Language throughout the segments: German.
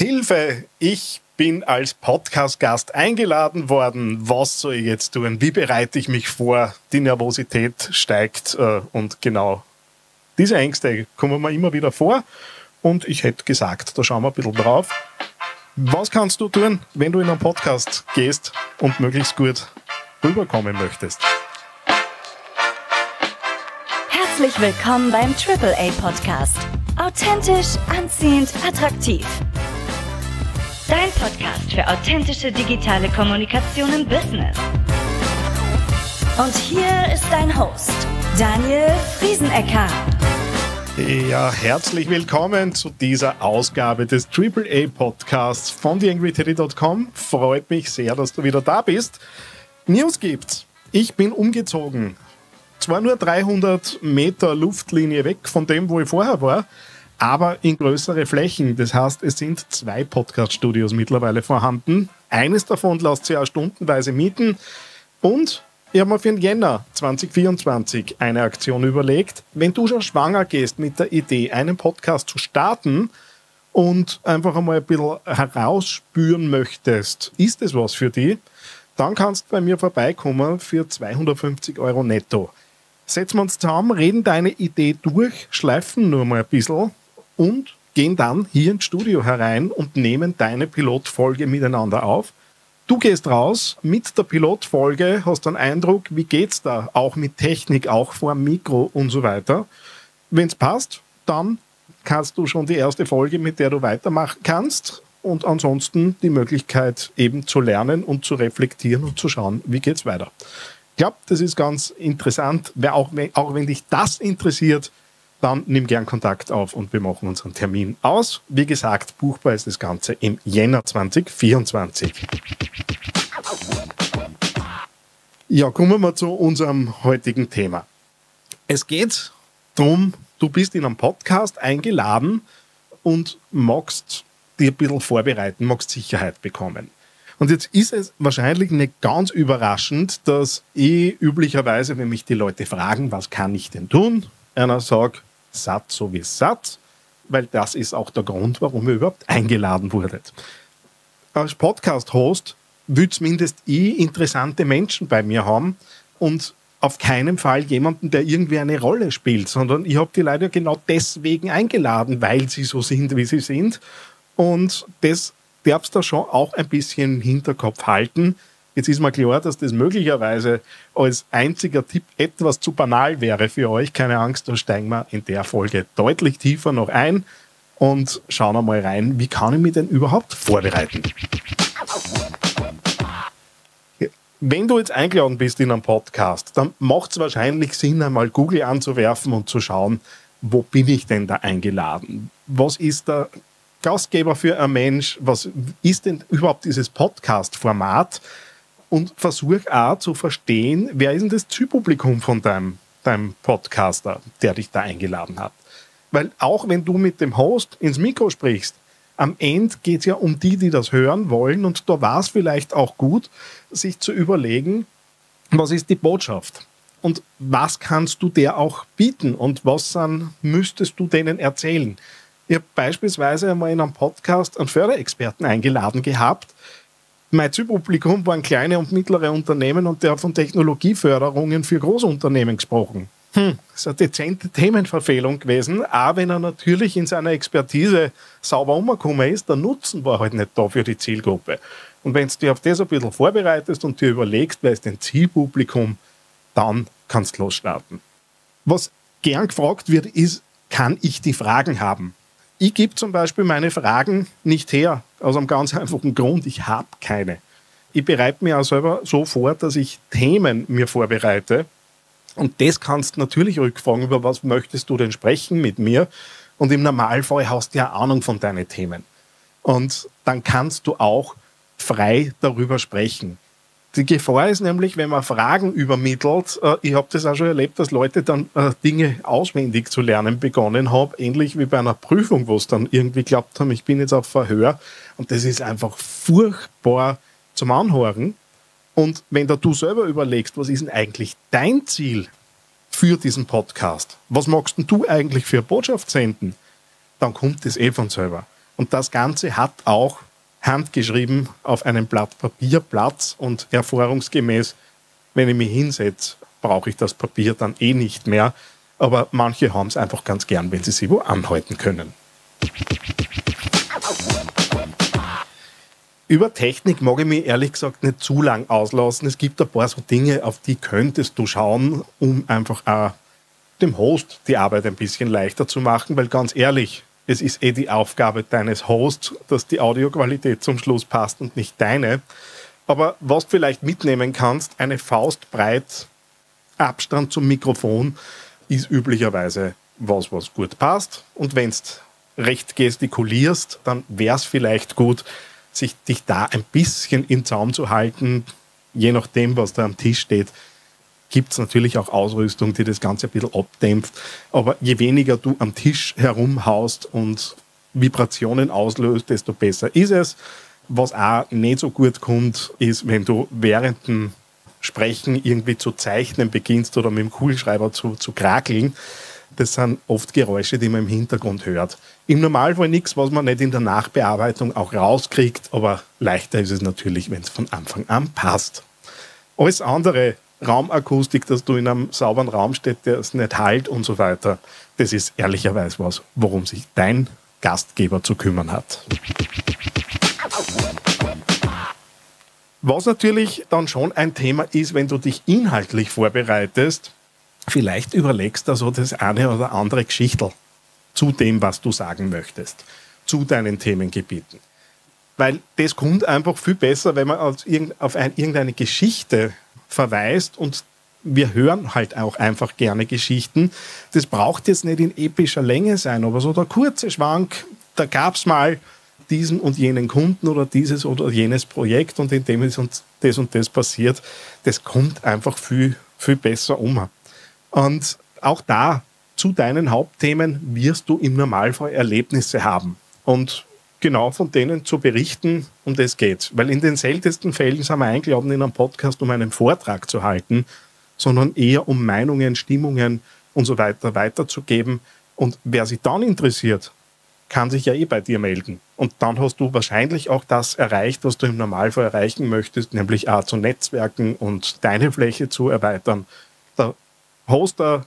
Hilfe, ich bin als Podcast-Gast eingeladen worden. Was soll ich jetzt tun? Wie bereite ich mich vor? Die Nervosität steigt äh, und genau diese Ängste kommen mir immer wieder vor. Und ich hätte gesagt, da schauen wir ein bisschen drauf. Was kannst du tun, wenn du in einen Podcast gehst und möglichst gut rüberkommen möchtest? Herzlich willkommen beim AAA Podcast. Authentisch, anziehend, attraktiv. Dein Podcast für authentische digitale Kommunikation im Business. Und hier ist dein Host, Daniel Friesenecker. Ja, herzlich willkommen zu dieser Ausgabe des AAA Podcasts von TheAngryTeddy.com. Freut mich sehr, dass du wieder da bist. News gibt's. Ich bin umgezogen. Zwar nur 300 Meter Luftlinie weg von dem, wo ich vorher war, aber in größere Flächen. Das heißt, es sind zwei Podcast-Studios mittlerweile vorhanden. Eines davon lässt sich auch stundenweise mieten. Und ich habe mir für den Jänner 2024 eine Aktion überlegt. Wenn du schon schwanger gehst mit der Idee, einen Podcast zu starten und einfach einmal ein bisschen herausspüren möchtest, ist es was für dich, dann kannst du bei mir vorbeikommen für 250 Euro netto. Setzen wir uns zusammen, reden deine Idee durch, schleifen nur mal ein bisschen und gehen dann hier ins Studio herein und nehmen deine Pilotfolge miteinander auf. Du gehst raus mit der Pilotfolge, hast einen Eindruck, wie geht's da, auch mit Technik, auch vor Mikro und so weiter. Wenn es passt, dann kannst du schon die erste Folge, mit der du weitermachen kannst. Und ansonsten die Möglichkeit eben zu lernen und zu reflektieren und zu schauen, wie geht's weiter. Ich glaube, das ist ganz interessant, auch wenn, auch wenn dich das interessiert, dann nimm gern Kontakt auf und wir machen unseren Termin aus. Wie gesagt, buchbar ist das Ganze im Jänner 2024. Ja, kommen wir zu unserem heutigen Thema. Es geht darum, du bist in einem Podcast eingeladen und magst dir ein bisschen vorbereiten, magst Sicherheit bekommen. Und jetzt ist es wahrscheinlich nicht ganz überraschend, dass ich üblicherweise, wenn mich die Leute fragen, was kann ich denn tun, einer sagt, Satz so wie Satz, weil das ist auch der Grund, warum ihr überhaupt eingeladen wurdet. Als Podcast-Host will zumindest ich interessante Menschen bei mir haben und auf keinen Fall jemanden, der irgendwie eine Rolle spielt, sondern ich habe die Leute genau deswegen eingeladen, weil sie so sind, wie sie sind. Und das darfst du schon auch ein bisschen im Hinterkopf halten, Jetzt ist mir klar, dass das möglicherweise als einziger Tipp etwas zu banal wäre für euch. Keine Angst, da steigen wir in der Folge deutlich tiefer noch ein und schauen einmal rein, wie kann ich mich denn überhaupt vorbereiten. Wenn du jetzt eingeladen bist in einem Podcast, dann macht es wahrscheinlich Sinn, einmal Google anzuwerfen und zu schauen, wo bin ich denn da eingeladen? Was ist der Gastgeber für ein Mensch? Was ist denn überhaupt dieses Podcast-Format? Und versuch auch zu verstehen, wer ist denn das Zielpublikum von deinem, deinem Podcaster, der dich da eingeladen hat. Weil auch wenn du mit dem Host ins Mikro sprichst, am Ende geht es ja um die, die das hören wollen und da war es vielleicht auch gut, sich zu überlegen, was ist die Botschaft und was kannst du der auch bieten und was dann müsstest du denen erzählen. Ich habe beispielsweise einmal in einem Podcast einen Förderexperten eingeladen gehabt, mein Zielpublikum waren kleine und mittlere Unternehmen und der hat von Technologieförderungen für Großunternehmen gesprochen. Hm, das ist eine dezente Themenverfehlung gewesen, auch wenn er natürlich in seiner Expertise sauber umgekommen ist, der Nutzen war halt nicht da für die Zielgruppe. Und wenn du dich auf das ein bisschen vorbereitest und dir überlegst, wer ist dein Zielpublikum, dann kannst du losstarten. Was gern gefragt wird, ist, kann ich die Fragen haben? Ich gebe zum Beispiel meine Fragen nicht her, aus einem ganz einfachen Grund, ich habe keine. Ich bereite mir auch selber so vor, dass ich Themen mir vorbereite. Und das kannst natürlich rückfragen, über was möchtest du denn sprechen mit mir? Und im Normalfall hast du ja Ahnung von deinen Themen. Und dann kannst du auch frei darüber sprechen. Die Gefahr ist nämlich, wenn man Fragen übermittelt, äh, ich habe das auch schon erlebt, dass Leute dann äh, Dinge auswendig zu lernen begonnen haben, ähnlich wie bei einer Prüfung, wo es dann irgendwie glaubt haben, ich bin jetzt auf Verhör. Und das ist einfach furchtbar zum Anhören. Und wenn da du selber überlegst, was ist denn eigentlich dein Ziel für diesen Podcast? Was magst denn du eigentlich für Botschaft senden? Dann kommt das eh von selber. Und das Ganze hat auch handgeschrieben auf einem Blatt Papier Platz und erfahrungsgemäß, wenn ich mich hinsetze, brauche ich das Papier dann eh nicht mehr. Aber manche haben es einfach ganz gern, wenn sie sich wo anhalten können. Über Technik mag ich mich ehrlich gesagt nicht zu lang auslassen. Es gibt ein paar so Dinge, auf die könntest du schauen, um einfach auch dem Host die Arbeit ein bisschen leichter zu machen, weil ganz ehrlich, es ist eh die Aufgabe deines Hosts, dass die Audioqualität zum Schluss passt und nicht deine. Aber was du vielleicht mitnehmen kannst, eine Faustbreit Abstand zum Mikrofon ist üblicherweise was, was gut passt. Und wenn du recht gestikulierst, dann wäre es vielleicht gut, sich dich da ein bisschen in Zaum zu halten, je nachdem, was da am Tisch steht gibt es natürlich auch Ausrüstung, die das Ganze ein bisschen abdämpft. Aber je weniger du am Tisch herumhaust und Vibrationen auslöst, desto besser ist es. Was auch nicht so gut kommt, ist, wenn du während dem Sprechen irgendwie zu zeichnen beginnst oder mit dem Kugelschreiber zu, zu krakeln. Das sind oft Geräusche, die man im Hintergrund hört. Im Normalfall nichts, was man nicht in der Nachbearbeitung auch rauskriegt, aber leichter ist es natürlich, wenn es von Anfang an passt. Alles andere Raumakustik, dass du in einem sauberen Raum stehst, der es nicht halt und so weiter. Das ist ehrlicherweise was, worum sich dein Gastgeber zu kümmern hat. Was natürlich dann schon ein Thema ist, wenn du dich inhaltlich vorbereitest, vielleicht überlegst du so das eine oder andere Geschichtel zu dem, was du sagen möchtest, zu deinen Themengebieten. Weil das kommt einfach viel besser, wenn man auf irgendeine Geschichte verweist und wir hören halt auch einfach gerne Geschichten. Das braucht jetzt nicht in epischer Länge sein, aber so der kurze Schwank, da gab es mal diesen und jenen Kunden oder dieses oder jenes Projekt und in dem ist uns das und das passiert, das kommt einfach viel, viel besser um. Und auch da zu deinen Hauptthemen wirst du im Normalfall Erlebnisse haben. Und genau von denen zu berichten, um das geht. Weil in den seltensten Fällen sind wir eingeladen in einem Podcast, um einen Vortrag zu halten, sondern eher um Meinungen, Stimmungen und so weiter weiterzugeben. Und wer sich dann interessiert, kann sich ja eh bei dir melden. Und dann hast du wahrscheinlich auch das erreicht, was du im Normalfall erreichen möchtest, nämlich auch zu Netzwerken und deine Fläche zu erweitern. Der Hoster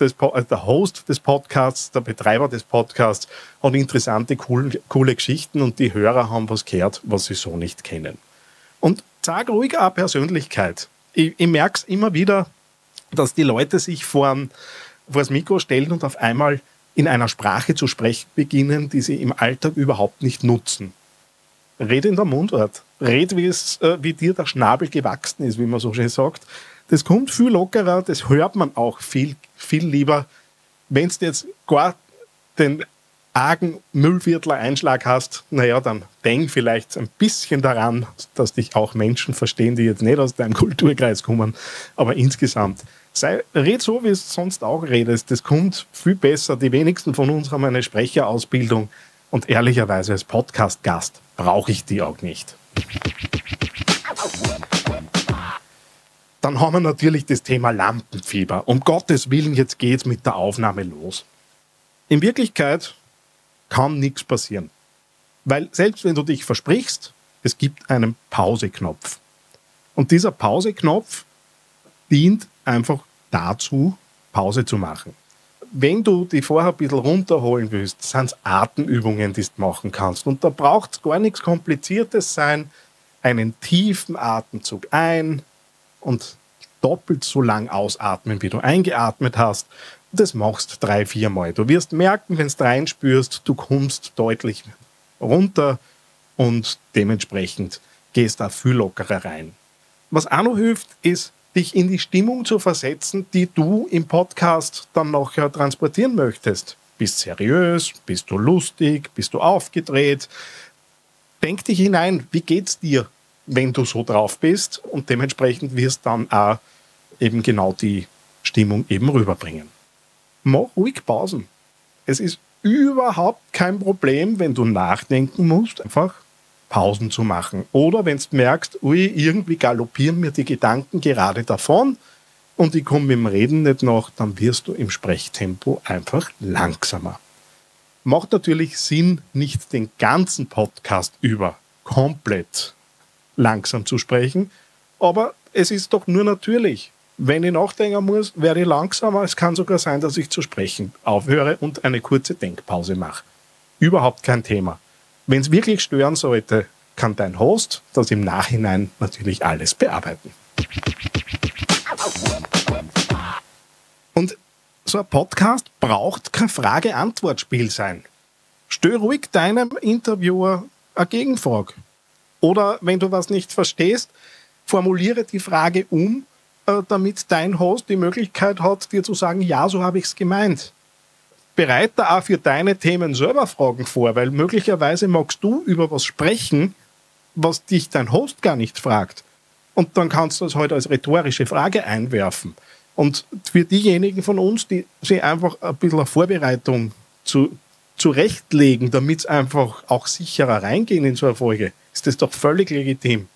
des, also der Host des Podcasts, der Betreiber des Podcasts, hat interessante, cool, coole Geschichten und die Hörer haben was gehört, was sie so nicht kennen. Und sag ruhig auch Persönlichkeit. Ich, ich merke es immer wieder, dass die Leute sich vor, das Mikro stellen und auf einmal in einer Sprache zu sprechen beginnen, die sie im Alltag überhaupt nicht nutzen. Red in der Mundart. Red, wie, es, äh, wie dir der Schnabel gewachsen ist, wie man so schön sagt. Das kommt viel lockerer, das hört man auch viel, viel lieber. Wenn du jetzt gar den argen Müllviertler-Einschlag hast, naja, dann denk vielleicht ein bisschen daran, dass dich auch Menschen verstehen, die jetzt nicht aus deinem Kulturkreis kommen. Aber insgesamt, sei, red so, wie du sonst auch redest. Das kommt viel besser. Die wenigsten von uns haben eine Sprecherausbildung. Und ehrlicherweise als Podcast-Gast brauche ich die auch nicht. Dann haben wir natürlich das Thema Lampenfieber. Um Gottes Willen, jetzt geht's mit der Aufnahme los. In Wirklichkeit kann nichts passieren. Weil selbst wenn du dich versprichst, es gibt einen Pauseknopf. Und dieser Pauseknopf dient einfach dazu, Pause zu machen. Wenn du die vorher ein bisschen runterholen willst, sind es Atemübungen, die du machen kannst. Und da braucht es gar nichts Kompliziertes sein. Einen tiefen Atemzug ein, und doppelt so lang ausatmen, wie du eingeatmet hast. Das machst drei, vier Mal. Du wirst merken, wenn du reinspürst, du kommst deutlich runter und dementsprechend gehst da viel lockerer rein. Was auch noch hilft, ist, dich in die Stimmung zu versetzen, die du im Podcast dann nachher transportieren möchtest. Bist seriös, bist du lustig, bist du aufgedreht. Denk dich hinein, wie geht's dir wenn du so drauf bist und dementsprechend wirst dann auch eben genau die Stimmung eben rüberbringen. Mach ruhig Pausen. Es ist überhaupt kein Problem, wenn du nachdenken musst, einfach Pausen zu machen. Oder wenn du merkst, ui, irgendwie galoppieren mir die Gedanken gerade davon und ich komme mit dem Reden nicht nach, dann wirst du im Sprechtempo einfach langsamer. Macht natürlich Sinn, nicht den ganzen Podcast über komplett langsam zu sprechen, aber es ist doch nur natürlich. Wenn ich nachdenken muss, werde ich langsamer. Es kann sogar sein, dass ich zu sprechen aufhöre und eine kurze Denkpause mache. Überhaupt kein Thema. Wenn es wirklich stören sollte, kann dein Host das im Nachhinein natürlich alles bearbeiten. Und so ein Podcast braucht kein Frage-Antwort-Spiel sein. Stell ruhig deinem Interviewer eine Gegenfrage. Oder wenn du was nicht verstehst, formuliere die Frage um, äh, damit dein Host die Möglichkeit hat, dir zu sagen, ja, so habe ich es gemeint. Bereite auch für deine Themen selber Fragen vor, weil möglicherweise magst du über was sprechen, was dich dein Host gar nicht fragt. Und dann kannst du das heute halt als rhetorische Frage einwerfen. Und für diejenigen von uns, die sich einfach ein bisschen eine Vorbereitung zu, zurechtlegen, damit es einfach auch sicherer reingehen in so eine Folge, ist das doch völlig legitim.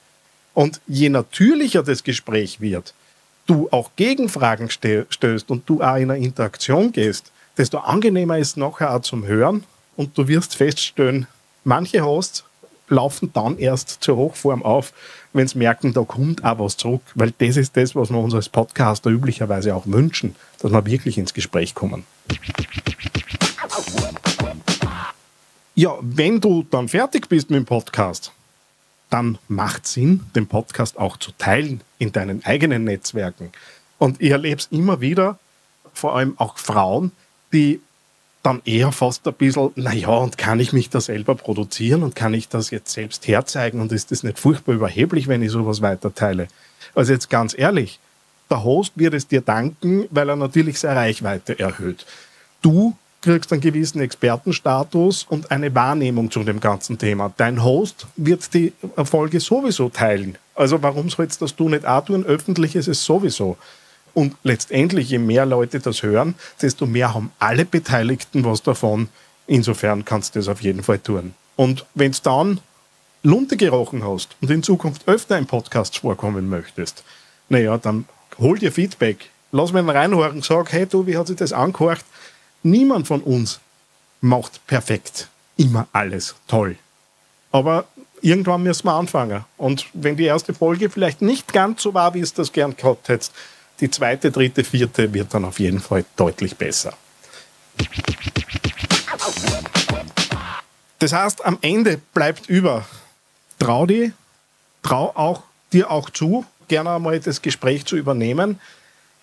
Und je natürlicher das Gespräch wird, du auch Gegenfragen stößt und du auch in eine Interaktion gehst, desto angenehmer ist es nachher auch zum Hören und du wirst feststellen, manche Hosts laufen dann erst zur Hochform auf, wenn sie merken, da kommt auch was zurück. Weil das ist das, was wir uns als Podcaster üblicherweise auch wünschen, dass wir wirklich ins Gespräch kommen. Ja, wenn du dann fertig bist mit dem Podcast, dann macht Sinn, den Podcast auch zu teilen in deinen eigenen Netzwerken. Und ich erlebe es immer wieder, vor allem auch Frauen, die dann eher fast ein bisschen, naja, und kann ich mich da selber produzieren und kann ich das jetzt selbst herzeigen und ist das nicht furchtbar überheblich, wenn ich sowas weiterteile? Also jetzt ganz ehrlich, der Host wird es dir danken, weil er natürlich seine Reichweite erhöht. Du kriegst einen gewissen Expertenstatus und eine Wahrnehmung zu dem ganzen Thema. Dein Host wird die Erfolge sowieso teilen. Also warum sollst das du nicht auch tun? Öffentlich ist es sowieso. Und letztendlich, je mehr Leute das hören, desto mehr haben alle Beteiligten was davon. Insofern kannst du das auf jeden Fall tun. Und wenn du dann Lunte gerochen hast und in Zukunft öfter in Podcasts vorkommen möchtest, naja, dann hol dir Feedback. Lass mir reinhören, sag, hey du, wie hat sich das angehört? Niemand von uns macht perfekt immer alles toll. Aber irgendwann müssen wir anfangen. Und wenn die erste Folge vielleicht nicht ganz so war, wie es das gern gehabt hättest, die zweite, dritte, vierte wird dann auf jeden Fall deutlich besser. Das heißt, am Ende bleibt über, trau dir, trau auch, dir auch zu, gerne einmal das Gespräch zu übernehmen.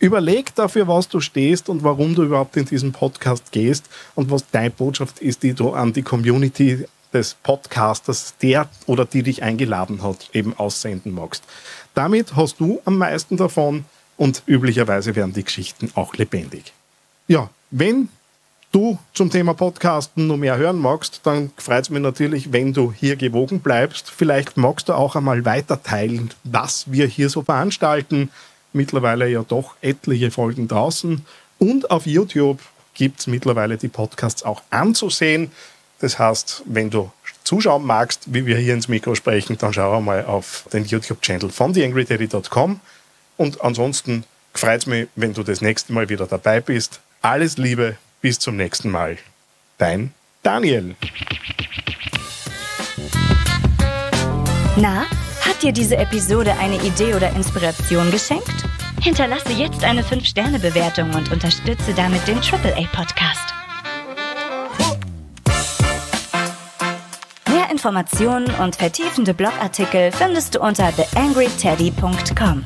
Überleg dafür, was du stehst und warum du überhaupt in diesen Podcast gehst und was deine Botschaft ist, die du an die Community des Podcasters, der oder die dich eingeladen hat, eben aussenden magst. Damit hast du am meisten davon, und üblicherweise werden die Geschichten auch lebendig. Ja, wenn du zum Thema Podcasten noch mehr hören magst, dann freut es mich natürlich, wenn du hier gewogen bleibst. Vielleicht magst du auch einmal weiter teilen, was wir hier so veranstalten. Mittlerweile ja doch etliche Folgen draußen. Und auf YouTube gibt es mittlerweile die Podcasts auch anzusehen. Das heißt, wenn du zuschauen magst, wie wir hier ins Mikro sprechen, dann schau einmal auf den YouTube-Channel von theangryteddy.com. Und ansonsten freut es mich, wenn du das nächste Mal wieder dabei bist. Alles Liebe, bis zum nächsten Mal. Dein Daniel. Na, dir diese Episode eine Idee oder Inspiration geschenkt? Hinterlasse jetzt eine 5-Sterne-Bewertung und unterstütze damit den AAA-Podcast. Mehr Informationen und vertiefende Blogartikel findest du unter theangryteddy.com.